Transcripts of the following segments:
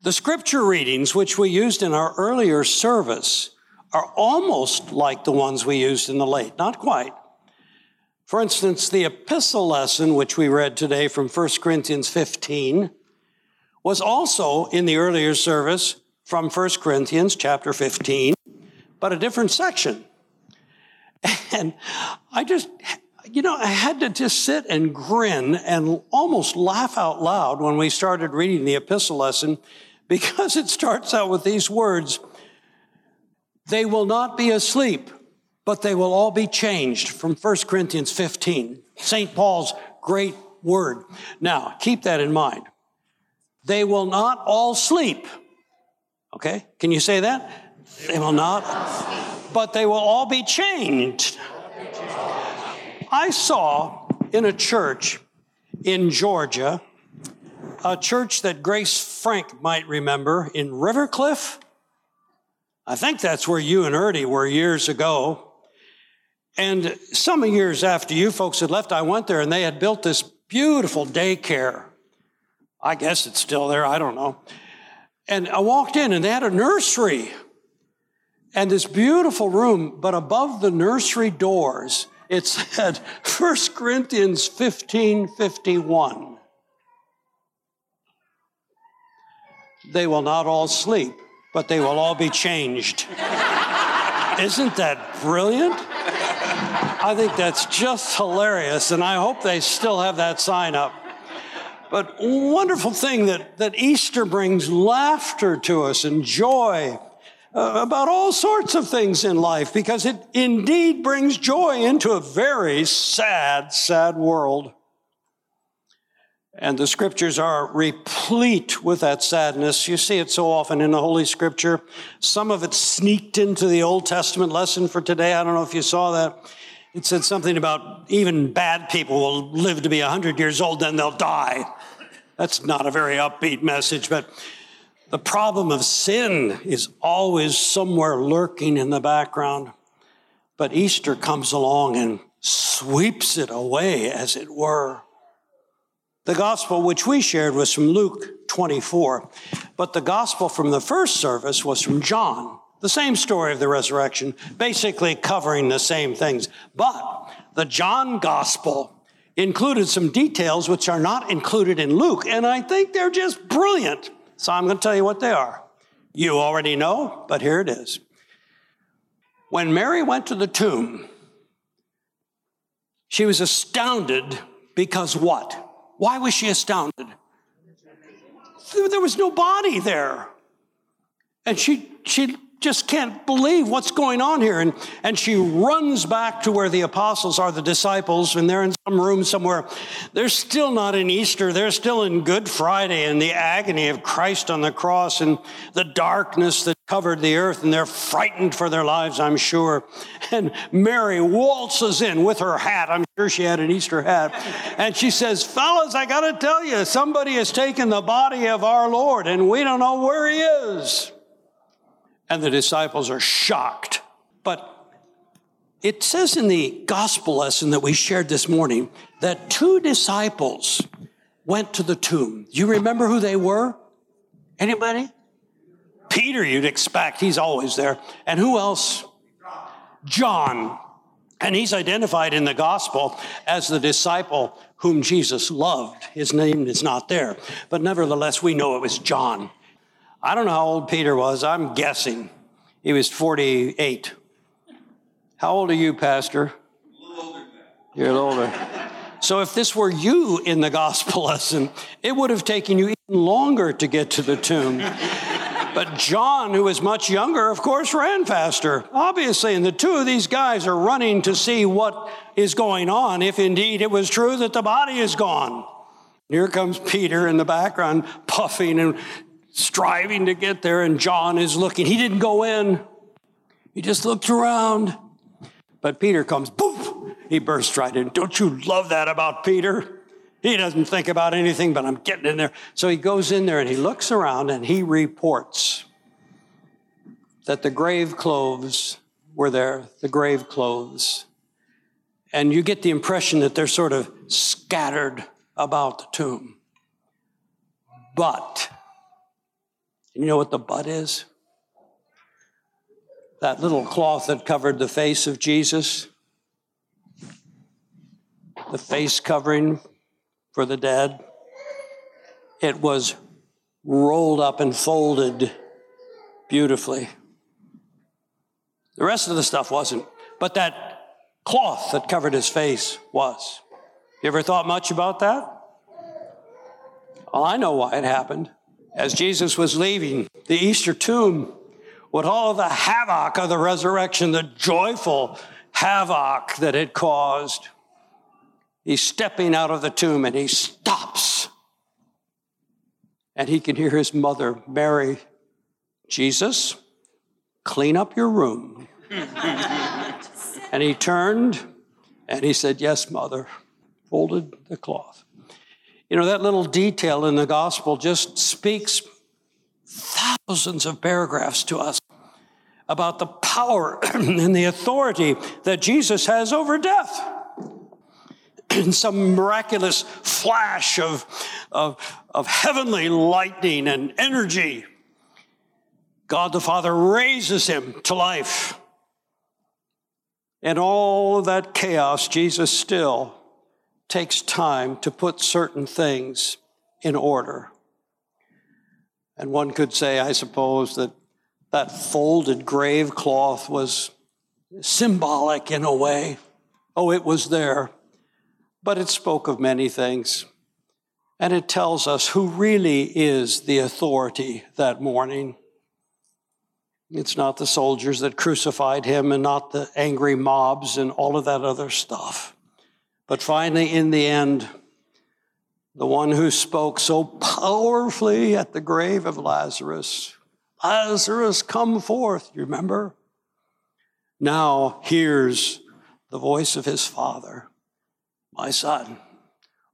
The scripture readings, which we used in our earlier service, are almost like the ones we used in the late, not quite. For instance, the epistle lesson, which we read today from 1 Corinthians 15, was also in the earlier service from 1 Corinthians chapter 15, but a different section. And I just, you know, I had to just sit and grin and almost laugh out loud when we started reading the epistle lesson because it starts out with these words They will not be asleep, but they will all be changed from 1 Corinthians 15, St. Paul's great word. Now, keep that in mind. They will not all sleep. Okay? Can you say that? They will not, but they will all be changed. I saw in a church in Georgia, a church that Grace Frank might remember in Rivercliff. I think that's where you and Ernie were years ago. And some years after you folks had left, I went there and they had built this beautiful daycare. I guess it's still there, I don't know. And I walked in and they had a nursery and this beautiful room, but above the nursery doors, it said 1 Corinthians 15 51. They will not all sleep, but they will all be changed. Isn't that brilliant? I think that's just hilarious, and I hope they still have that sign up. But wonderful thing that, that Easter brings laughter to us and joy uh, about all sorts of things in life because it indeed brings joy into a very sad, sad world. And the scriptures are replete with that sadness. You see it so often in the Holy Scripture. Some of it sneaked into the Old Testament lesson for today. I don't know if you saw that. It said something about even bad people will live to be 100 years old, then they'll die. That's not a very upbeat message, but the problem of sin is always somewhere lurking in the background. But Easter comes along and sweeps it away, as it were. The gospel which we shared was from Luke 24, but the gospel from the first service was from John. The same story of the resurrection, basically covering the same things. But the John gospel included some details which are not included in Luke, and I think they're just brilliant. So I'm going to tell you what they are. You already know, but here it is. When Mary went to the tomb, she was astounded because what? Why was she astounded? There was no body there. And she, she just can't believe what's going on here. And, and she runs back to where the apostles are, the disciples, and they're in some room somewhere. They're still not in Easter. They're still in Good Friday and the agony of Christ on the cross and the darkness that covered the earth. And they're frightened for their lives, I'm sure. And Mary waltzes in with her hat. I'm sure she had an Easter hat. And she says, Fellas, I got to tell you, somebody has taken the body of our Lord, and we don't know where he is and the disciples are shocked. But it says in the gospel lesson that we shared this morning that two disciples went to the tomb. You remember who they were? Anybody? Peter, you'd expect. He's always there. And who else? John. And he's identified in the gospel as the disciple whom Jesus loved. His name is not there, but nevertheless, we know it was John. I don't know how old Peter was. I'm guessing he was 48. How old are you, Pastor? A. You're older. So if this were you in the gospel lesson, it would have taken you even longer to get to the tomb. But John, who was much younger, of course, ran faster. Obviously, and the two of these guys are running to see what is going on, if indeed it was true that the body is gone. Here comes Peter in the background, puffing and striving to get there, and John is looking. He didn't go in, he just looked around. But Peter comes, boom, he bursts right in. Don't you love that about Peter? He doesn't think about anything, but I'm getting in there. So he goes in there and he looks around and he reports that the grave clothes were there, the grave clothes. And you get the impression that they're sort of scattered about the tomb. But you know what the but is? That little cloth that covered the face of Jesus, the face covering for the dead, it was rolled up and folded beautifully. The rest of the stuff wasn't, but that cloth that covered his face was. You ever thought much about that? Well, I know why it happened. As Jesus was leaving the Easter tomb, with all the havoc of the resurrection, the joyful havoc that it caused, he's stepping out of the tomb and he stops. And he can hear his mother, Mary, Jesus, clean up your room. and he turned and he said, Yes, mother, folded the cloth. You know, that little detail in the gospel just speaks thousands of paragraphs to us about the power and the authority that Jesus has over death. In some miraculous flash of, of, of heavenly lightning and energy, God the Father raises him to life. In all of that chaos, Jesus still takes time to put certain things in order. And one could say, I suppose, that that folded grave cloth was symbolic in a way. Oh, it was there, but it spoke of many things. And it tells us who really is the authority that morning. It's not the soldiers that crucified him and not the angry mobs and all of that other stuff. But finally, in the end, the one who spoke so powerfully at the grave of Lazarus, Lazarus, come forth, you remember? Now hears the voice of his father, My son,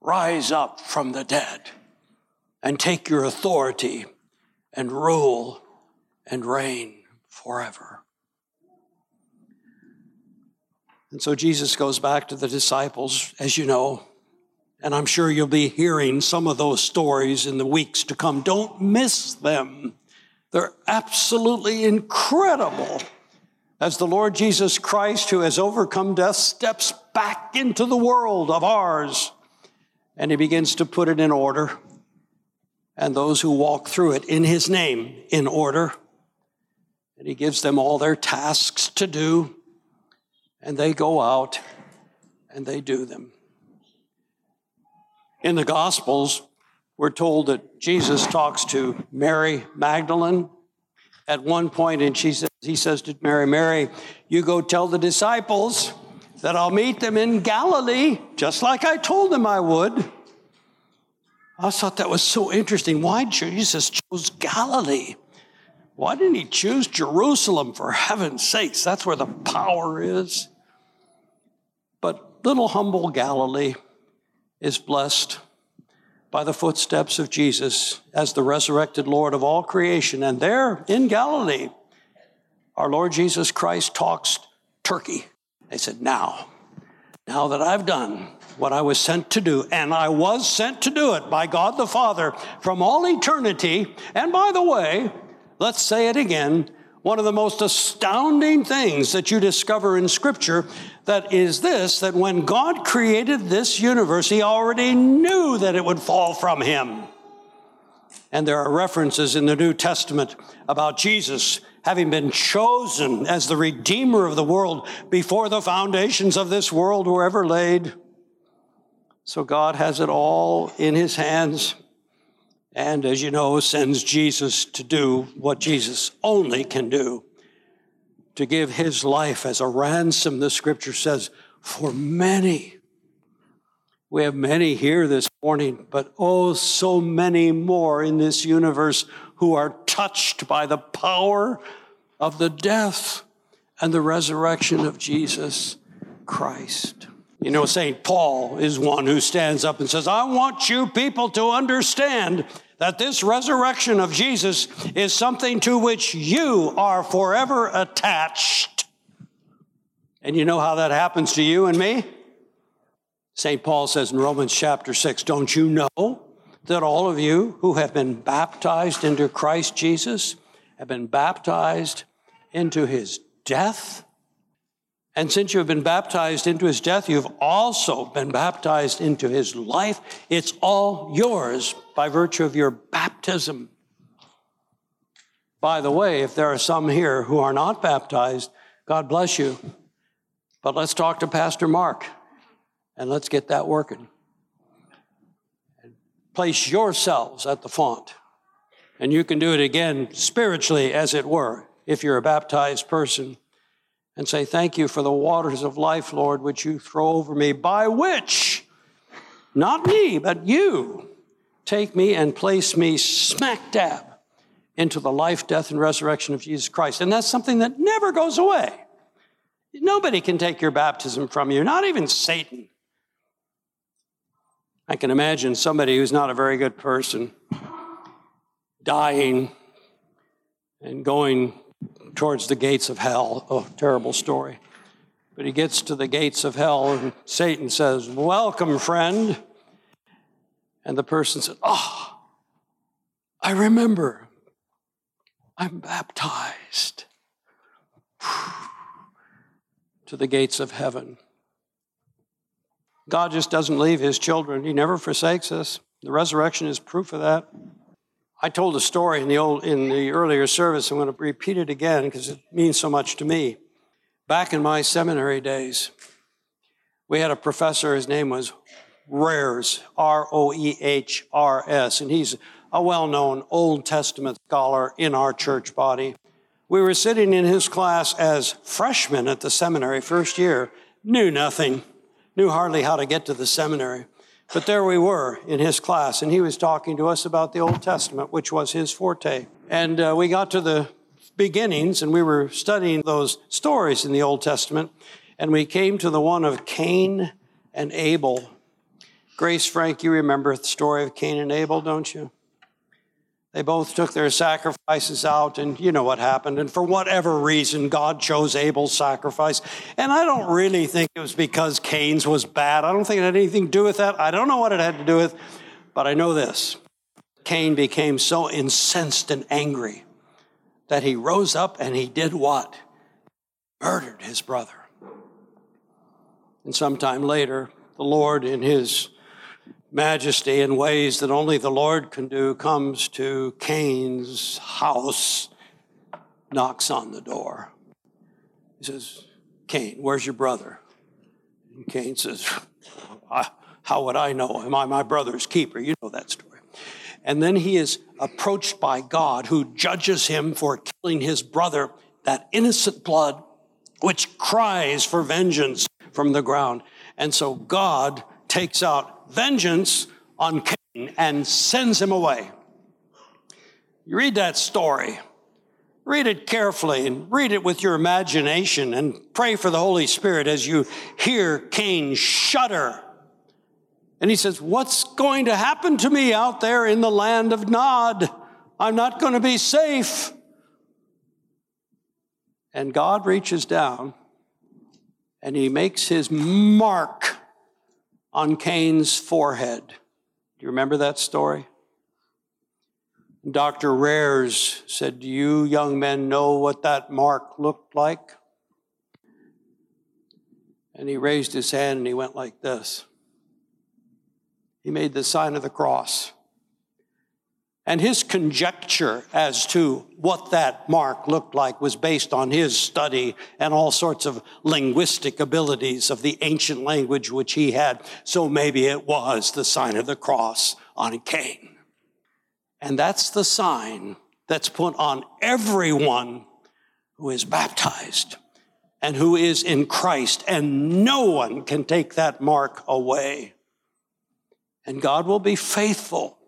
rise up from the dead and take your authority and rule and reign forever. And so Jesus goes back to the disciples, as you know, and I'm sure you'll be hearing some of those stories in the weeks to come. Don't miss them. They're absolutely incredible. As the Lord Jesus Christ, who has overcome death, steps back into the world of ours and he begins to put it in order. And those who walk through it in his name in order. And he gives them all their tasks to do and they go out and they do them. In the Gospels, we're told that Jesus talks to Mary Magdalene at one point, and she says, he says to Mary, Mary, you go tell the disciples that I'll meet them in Galilee, just like I told them I would. I thought that was so interesting. Why Jesus chose Galilee? Why didn't he choose Jerusalem for heaven's sakes? That's where the power is. But little humble Galilee is blessed by the footsteps of Jesus as the resurrected Lord of all creation. And there in Galilee, our Lord Jesus Christ talks Turkey. They said, Now, now that I've done what I was sent to do, and I was sent to do it by God the Father from all eternity, and by the way, let's say it again, one of the most astounding things that you discover in Scripture that is this that when God created this universe, He already knew that it would fall from Him. And there are references in the New Testament about Jesus having been chosen as the Redeemer of the world before the foundations of this world were ever laid. So God has it all in His hands and, as you know, sends Jesus to do what Jesus only can do to give his life as a ransom, the scripture says, for many. We have many here this morning, but oh, so many more in this universe who are touched by the power of the death and the resurrection of Jesus Christ. You know, St. Paul is one who stands up and says, I want you people to understand that this resurrection of Jesus is something to which you are forever attached. And you know how that happens to you and me? St. Paul says in Romans chapter 6, Don't you know that all of you who have been baptized into Christ Jesus have been baptized into his death. And since you have been baptized into his death, you've also been baptized into his life. It's all yours by virtue of your baptism. By the way, if there are some here who are not baptized, God bless you. But let's talk to Pastor Mark and let's get that working. Place yourselves at the font. And you can do it again spiritually, as it were, if you're a baptized person, and say, Thank you for the waters of life, Lord, which you throw over me, by which, not me, but you, take me and place me smack dab into the life, death, and resurrection of Jesus Christ. And that's something that never goes away. Nobody can take your baptism from you, not even Satan. I can imagine somebody who's not a very good person dying and going towards the gates of hell. Oh, terrible story. But he gets to the gates of hell, and Satan says, Welcome, friend. And the person says, Oh, I remember. I'm baptized to the gates of heaven. God just doesn't leave his children. He never forsakes us. The resurrection is proof of that. I told a story in the old in the earlier service. I'm going to repeat it again because it means so much to me. Back in my seminary days, we had a professor, his name was Roehrs, R O E H R S, and he's a well known Old Testament scholar in our church body. We were sitting in his class as freshmen at the seminary, first year, knew nothing knew hardly how to get to the seminary. But there we were in his class, and he was talking to us about the Old Testament, which was his forte. And uh, we got to the beginnings, and we were studying those stories in the Old Testament, and we came to the one of Cain and Abel. Grace Frank, you remember the story of Cain and Abel, don't you? They both took their sacrifices out, and you know what happened. And for whatever reason, God chose Abel's sacrifice. And I don't really think it was because Cain's was bad. I don't think it had anything to do with that. I don't know what it had to do with, but I know this Cain became so incensed and angry that he rose up and he did what? Murdered his brother. And sometime later, the Lord, in his majesty in ways that only the Lord can do comes to Cain's house, knocks on the door. He says, Cain, where's your brother? And Cain says, How would I know? Am I my brother's keeper? You know that story. And then he is approached by God, who judges him for killing his brother, that innocent blood which cries for vengeance from the ground. And so God takes out vengeance on Cain and sends him away. You read that story, read it carefully and read it with your imagination and pray for the Holy Spirit as you hear Cain shudder. And he says, What's going to happen to me out there in the land of Nod? I'm not going to be safe. And God reaches down and he makes his mark on Cain's forehead. Do you remember that story? Dr. Roehrs said, Do you young men know what that mark looked like? And he raised his hand and he went like this. He made the sign of the cross. And his conjecture as to what that mark looked like was based on his study and all sorts of linguistic abilities of the ancient language which he had. So maybe it was the sign of the cross on Cain. And that's the sign that's put on everyone who is baptized and who is in Christ, and no one can take that mark away. And God will be faithful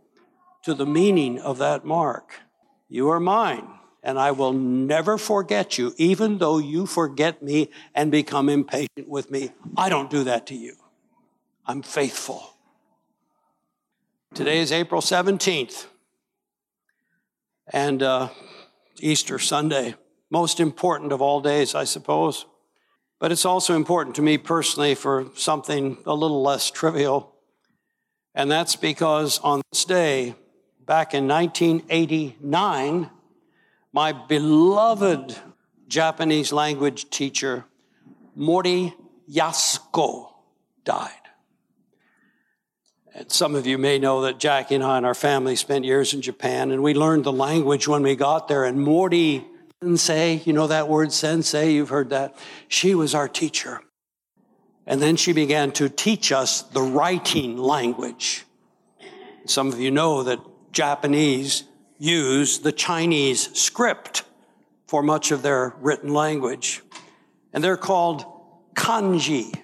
to the meaning of that mark. You are mine, and I will never forget you, even though you forget me and become impatient with me. I don't do that to you. I'm faithful. Today is April 17th, and uh, Easter Sunday, most important of all days, I suppose. But it's also important to me personally for something a little less trivial. And that's because on this day, back in 1989, my beloved Japanese language teacher, Mori Yasuko, died. And some of you may know that Jackie and I and our family spent years in Japan, and we learned the language when we got there. And Mori Sensei, you know that word sensei, you've heard that. She was our teacher. And then she began to teach us the writing language. Some of you know that Japanese use the Chinese script for much of their written language. And they're called kanji.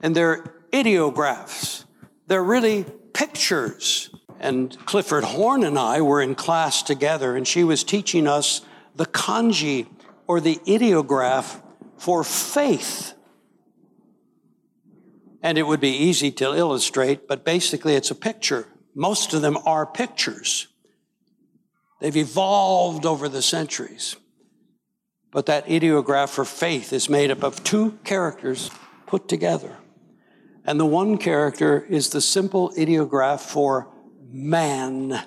And they're ideographs. They're really pictures. And Clifford Horn and I were in class together, and she was teaching us the kanji or the ideograph for faith. And it would be easy to illustrate, but basically it's a picture. Most of them are pictures. They've evolved over the centuries. But that ideograph for faith is made up of two characters put together. And the one character is the simple ideograph for man,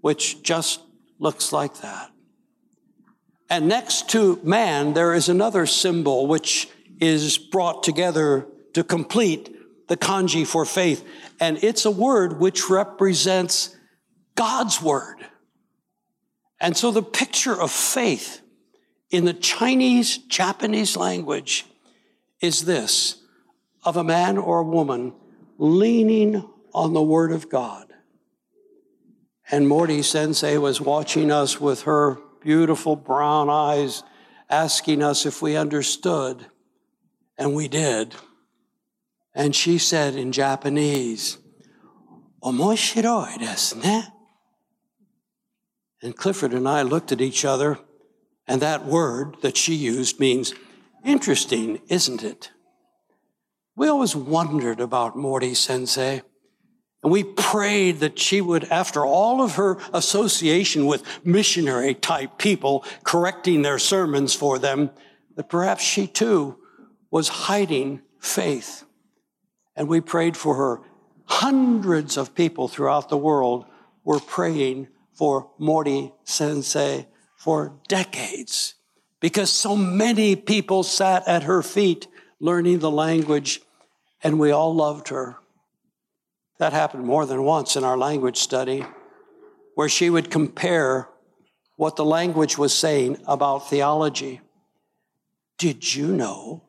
which just looks like that. And next to man, there is another symbol which is brought together to complete the kanji for faith. And it's a word which represents God's word. And so the picture of faith in the Chinese Japanese language is this of a man or a woman leaning on the word of God. And Mori Sensei was watching us with her beautiful brown eyes, asking us if we understood. And we did. And she said in Japanese, Omoshiroi desu ne. And Clifford and I looked at each other, and that word that she used means interesting, isn't it? We always wondered about Mori Sensei. And we prayed that she would, after all of her association with missionary type people correcting their sermons for them, that perhaps she too was hiding faith. And we prayed for her. Hundreds of people throughout the world were praying for Mori Sensei for decades because so many people sat at her feet learning the language and we all loved her. That happened more than once in our language study, where she would compare what the language was saying about theology. Did you know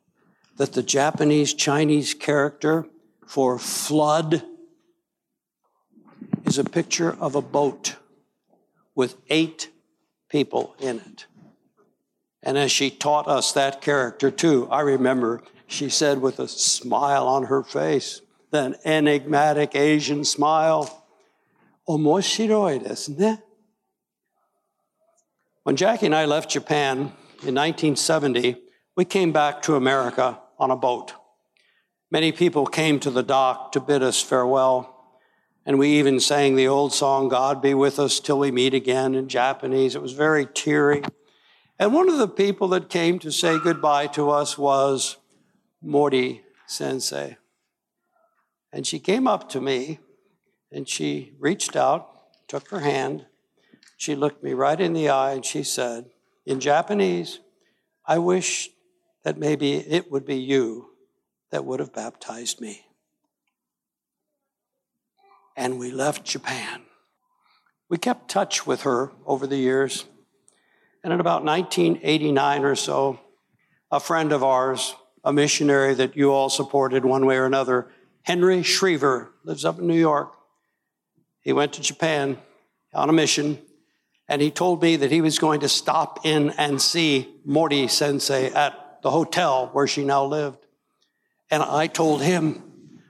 that the Japanese Chinese character for flood is a picture of a boat with eight people in it? And as she taught us that character too, I remember she said with a smile on her face, that enigmatic Asian smile, omoshiroi desu. When Jackie and I left Japan in 1970, we came back to America on a boat. Many people came to the dock to bid us farewell, and we even sang the old song, God be with us till we meet again, in Japanese. It was very teary. And one of the people that came to say goodbye to us was Mori Sensei. And she came up to me and she reached out, took her hand. She looked me right in the eye and she said, in Japanese, I wish that maybe it would be you that would have baptized me. And we left Japan. We kept touch with her over the years. And in about 1989 or so, a friend of ours, a missionary that you all supported one way or another, Henry Schriever, lives up in New York. He went to Japan on a mission, and he told me that he was going to stop in and see Mori Sensei at the hotel where she now lived. And I told him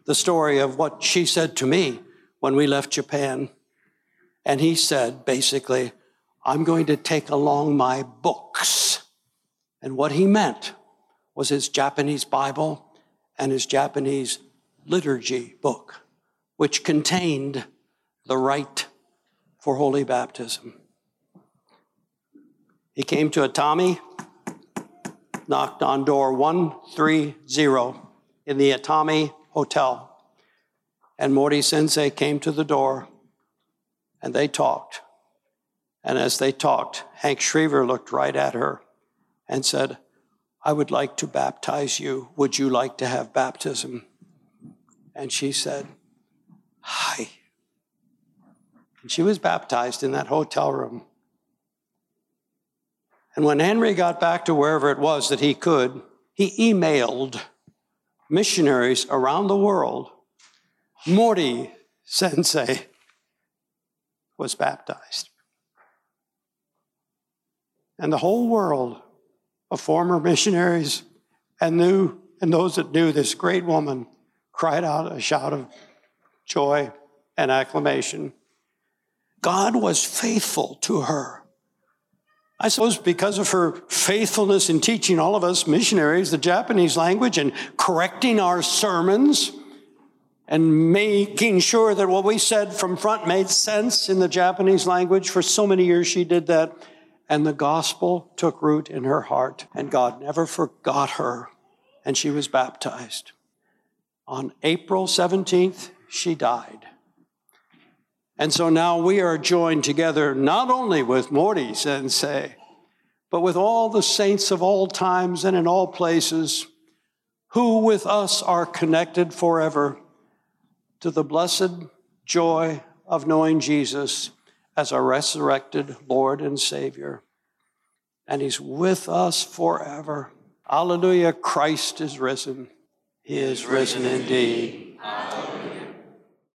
the story of what she said to me when we left Japan. And he said, basically, I'm going to take along my books. And what he meant was his Japanese Bible and his Japanese liturgy book, which contained the rite for holy baptism. He came to Atami, knocked on door 130 in the Atami Hotel. and Mori Sensei came to the door and they talked. And as they talked, Hank Schriever looked right at her and said, I would like to baptize you. Would you like to have baptism? And she said, Hi. And she was baptized in that hotel room. And when Henry got back to wherever it was that he could, he emailed missionaries around the world. Mori Sensei was baptized. And the whole world of former missionaries and knew and those that knew this great woman cried out a shout of joy and acclamation. God was faithful to her. I suppose because of her faithfulness in teaching all of us missionaries the Japanese language and correcting our sermons and making sure that what we said from front made sense in the Japanese language. For so many years, she did that. And the gospel took root in her heart, and God never forgot her, and she was baptized. On April 17th, she died. And so now we are joined together not only with Mori Sensei, but with all the saints of all times and in all places who with us are connected forever to the blessed joy of knowing Jesus as our resurrected Lord and Savior. And He's with us forever. Hallelujah, Christ is risen. He is risen indeed.